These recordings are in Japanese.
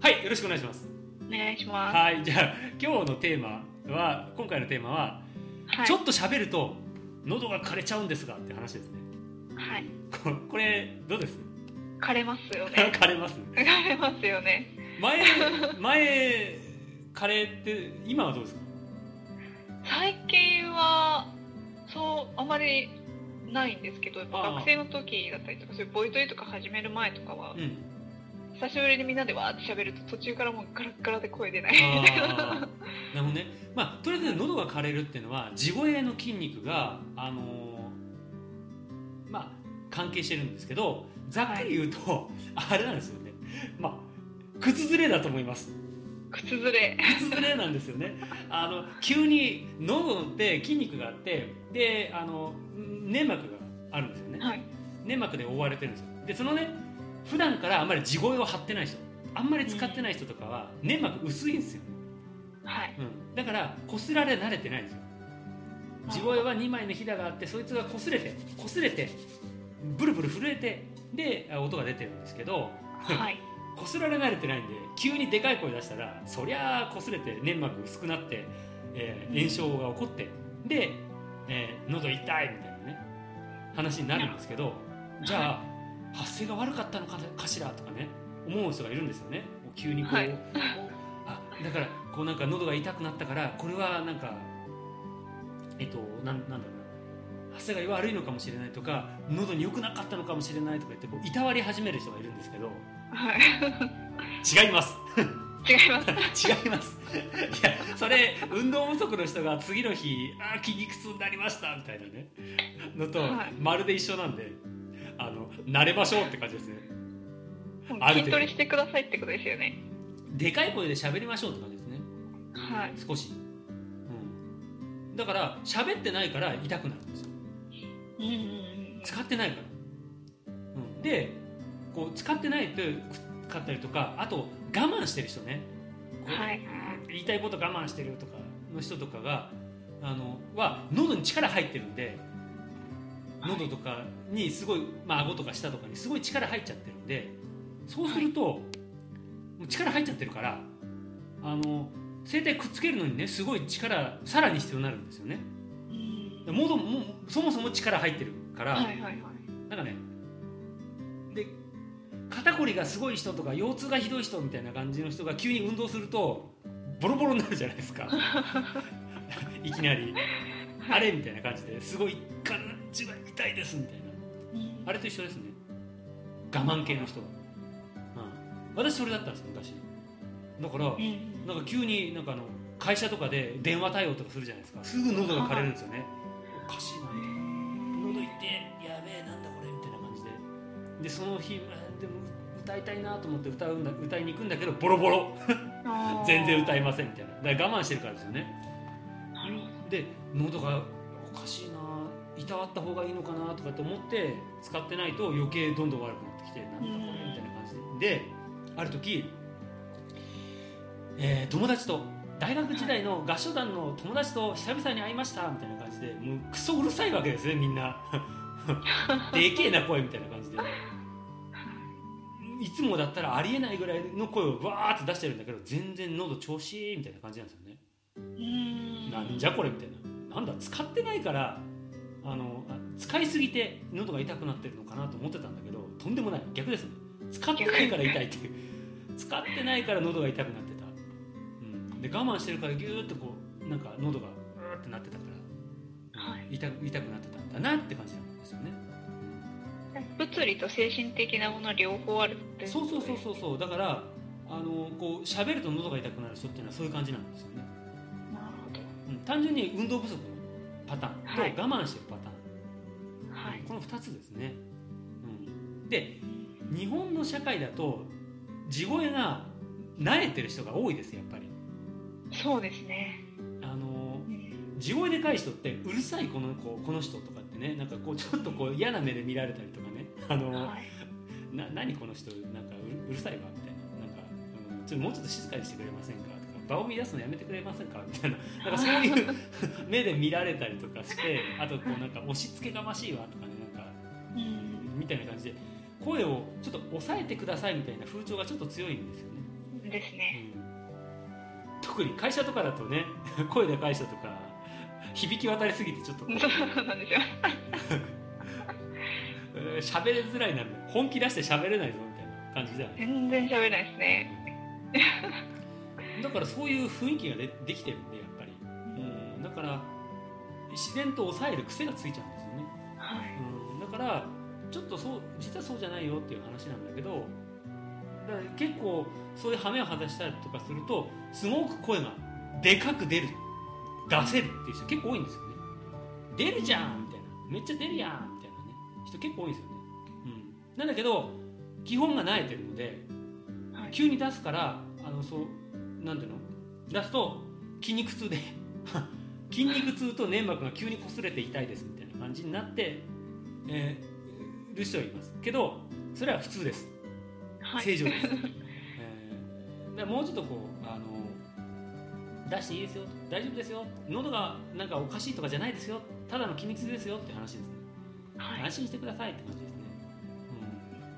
はいよろしくお願いしますお願いします。はいじゃあ今日のテーマは今回のテーマは、はい。ちょっと喋ると喉が枯れちゃうんですがって話ですねはい。ここれどうです？枯れますよね。枯れます？枯れますよね。前前枯れって今はどうですか？最近はそうあまりないんですけど、学生の時だったりとか、そういうボイトレとか始める前とかは、うん久しぶりにみんなでわーって喋ると途中からもうガラッガラで声出ない。あみたいな。ー。なるほどね。まあとりあえず喉が枯れるっていうのは地声の筋肉があのーまあ関係してるんですけどざっくり言うと、あれなんですよね。まあ靴ずれだと思います。靴ずれ。靴ずれなんですよね。あの急に喉って筋肉があってであの粘膜があるんですよね、はい。粘膜で覆われてるんですよ。でそのね普段からあんまり地声を張ってない人あんまり使ってない人とかは粘膜薄いんですよ、はい。うん、だから擦られ慣れてないんですよ。地声は2枚のひだがあってそいつが擦れて擦れてブルブル震えてであ音が出てるんですけどはい。擦られ慣れてないんで急にでかい声出したらそりゃあ擦れて粘膜薄くなって、えー炎症が起こってで、えー喉痛いみたいなね話になるんですけどじゃあ発声が悪かったのかかしらとかね思う人がいるんですよね。急にこう、はい。あだからこうなんか喉が痛くなったからこれはなんかえっとなんなんだろうな。発声が悪いのかもしれないとか喉に良くなかったのかもしれないとか言ってこういたわり始める人がいるんですけどはい。違います。違います。違います。いやそれ運動不足の人が次の日あー筋肉痛になりましたみたいなね。のと、はい。まるで一緒なんであの慣れましょうって感じですね。筋トレしてくださいってことですよね。でかい声で喋りましょうって感じですね。はい。少し、うん、だから喋ってないから痛くなるんですよ。うん。うんうん。使ってないから、うん、でこう使ってないとかったりとかあと我慢してる人ね。はい。言いたいこと我慢してるとかの人とかがあのは喉に力入ってるんで喉とかにすごい、まあ顎とか舌とかにすごい力入っちゃってるんでそうすると、もう力入っちゃってるからあの声帯くっつけるのにねすごい力さらに必要になるんですよね。もどもそもそも力入ってるから、はいはいはい。なんかねで肩こりがすごい人とか腰痛がひどい人みたいな感じの人が急に運動するとボロボロになるじゃないですか。いきなり。あれみたいな感じですごい感じが痛いですみたいな。うんあれと一緒ですね。我慢系の人は、うん、私それだったんです昔。だからうんなんか急になんかあの会社とかで電話対応とかするじゃないですか。すぐ喉が枯れるんですよね。おかしいなみたいな。喉痛ってやべえなんだこれみたいな感じで。でその日まあでも歌いたいなと思って歌うんだ歌いに行くんだけどボロボロ。全然歌いませんみたいな。だから我慢してるからですよね。で喉がおかしいないたわった方がいいのかなとかって思って使ってないと余計どんどん悪くなってきてなんだこれみたいな感じで。である時、えー友達と大学時代の合唱団の友達と久々に会いましたみたいな感じでもうクソうるさいわけですねみんな。でけえな声みたいな感じで。いつもだったらありえないぐらいの声をわーって出してるんだけど全然喉調子いいみたいな感じなんですよね。うん。なんじゃこれみたいな。なんだ使ってないからあのあ使いすぎて喉が痛くなってるのかなと思ってたんだけどとんでもない。逆ですね使ってないから痛いっていう。使ってないから喉が痛くなってた、うん、で我慢してるからギューッとこうなんか喉がうーってなってたから、はい。痛く痛くなってたんだなって感じなんですよね。物理と精神的なもの両方あるってそうそうそううそうそう。だからあのこう喋ると喉が痛くなる人っていうのはそういう感じなんですよね、なるほど。うん、単純に運動不足のパターン。とはい。我慢してるパターン、はい。この2つですね、うん、で日本の社会だと地声が慣れてる人が多いですやっぱり。そうですね。あのうん地声でかい人ってうるさいこの子この人とかってねなんかこうちょっとこう嫌な目で見られたりとかね。あの、はい。な何この人？なんかうるさいわみたいな。なんか、うん、ちょっともうちょっと静かにしてくれませんか？場を乱すのやめてくれませんか？みたいな。なんかそういう目で見られたりとかしてあとこうなんか押し付けがましいわとかねなんかうんみたいな感じで声をちょっと抑えてくださいみたいな風潮がちょっと強いんですよね、うですね。うん。特に会社とかだとね 声でかい人とか響き渡りすぎてちょっと。そうなんですよ。えー喋れづらいなる本気出して喋れないぞみたいな感じだよね全然喋れないですね。だからそういう雰囲気がでできてるんでやっぱり、うん、だから自然と抑える癖がついちゃうんですよね、はい。うん、だからちょっとそう実はそうじゃないよっていう話なんだけどだから結構そういう羽目を外したりとかするとすごく声がでかく出る。出せるっていう人結構多いんですよね。出るじゃんみたいな。めっちゃ出るやんみたいなね。人結構多いんですよね、うん、なんだけど基本が慣れてるのではい。急に出すからあのそうなんていうの？出すと筋肉痛で。筋肉痛と粘膜が急に擦れて痛いですみたいな感じになって、えー、る人はいます。けどそれは普通です。はい。正常です、えーもうちょっとこうあの出していいですよ。大丈夫ですよ。喉がなんかおかしいとかじゃないですよ。ただの筋肉痛ですよって話ですね。はい。安心してくださいって感じですね、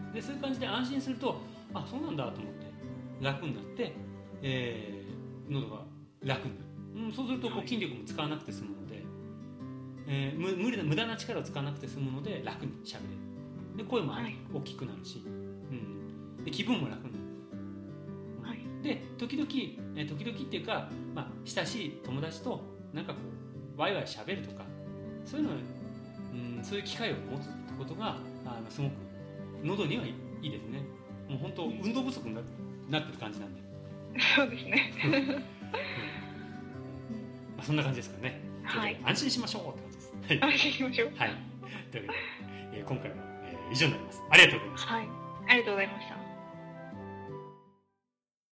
うん、でそういう感じで安心するとあそうなんだと思って楽になって、えー喉が楽になる、うん、そうするとこうはい。筋力も使わなくて済むので、えー無無理な無駄な力を使わなくて済むので楽にしゃべれる。で声もはい。大きくなるし、うん、で気分も楽になる、で時々、えー時々っていうか、まあ、親しい友達となんかこうワイワイしゃべるとかそういうのうん、そういう機会を持つってことがあのすごく喉にはいいですね。もう本当運動不足になってなってる感じなんで、そうですね。まあ、そんな感じですからね、はい安心しましょうって感じですはい、安心しましょう。はい、というわけで、えー今回は、えー以上になりますありがとうございましたはい。ありがとうございました。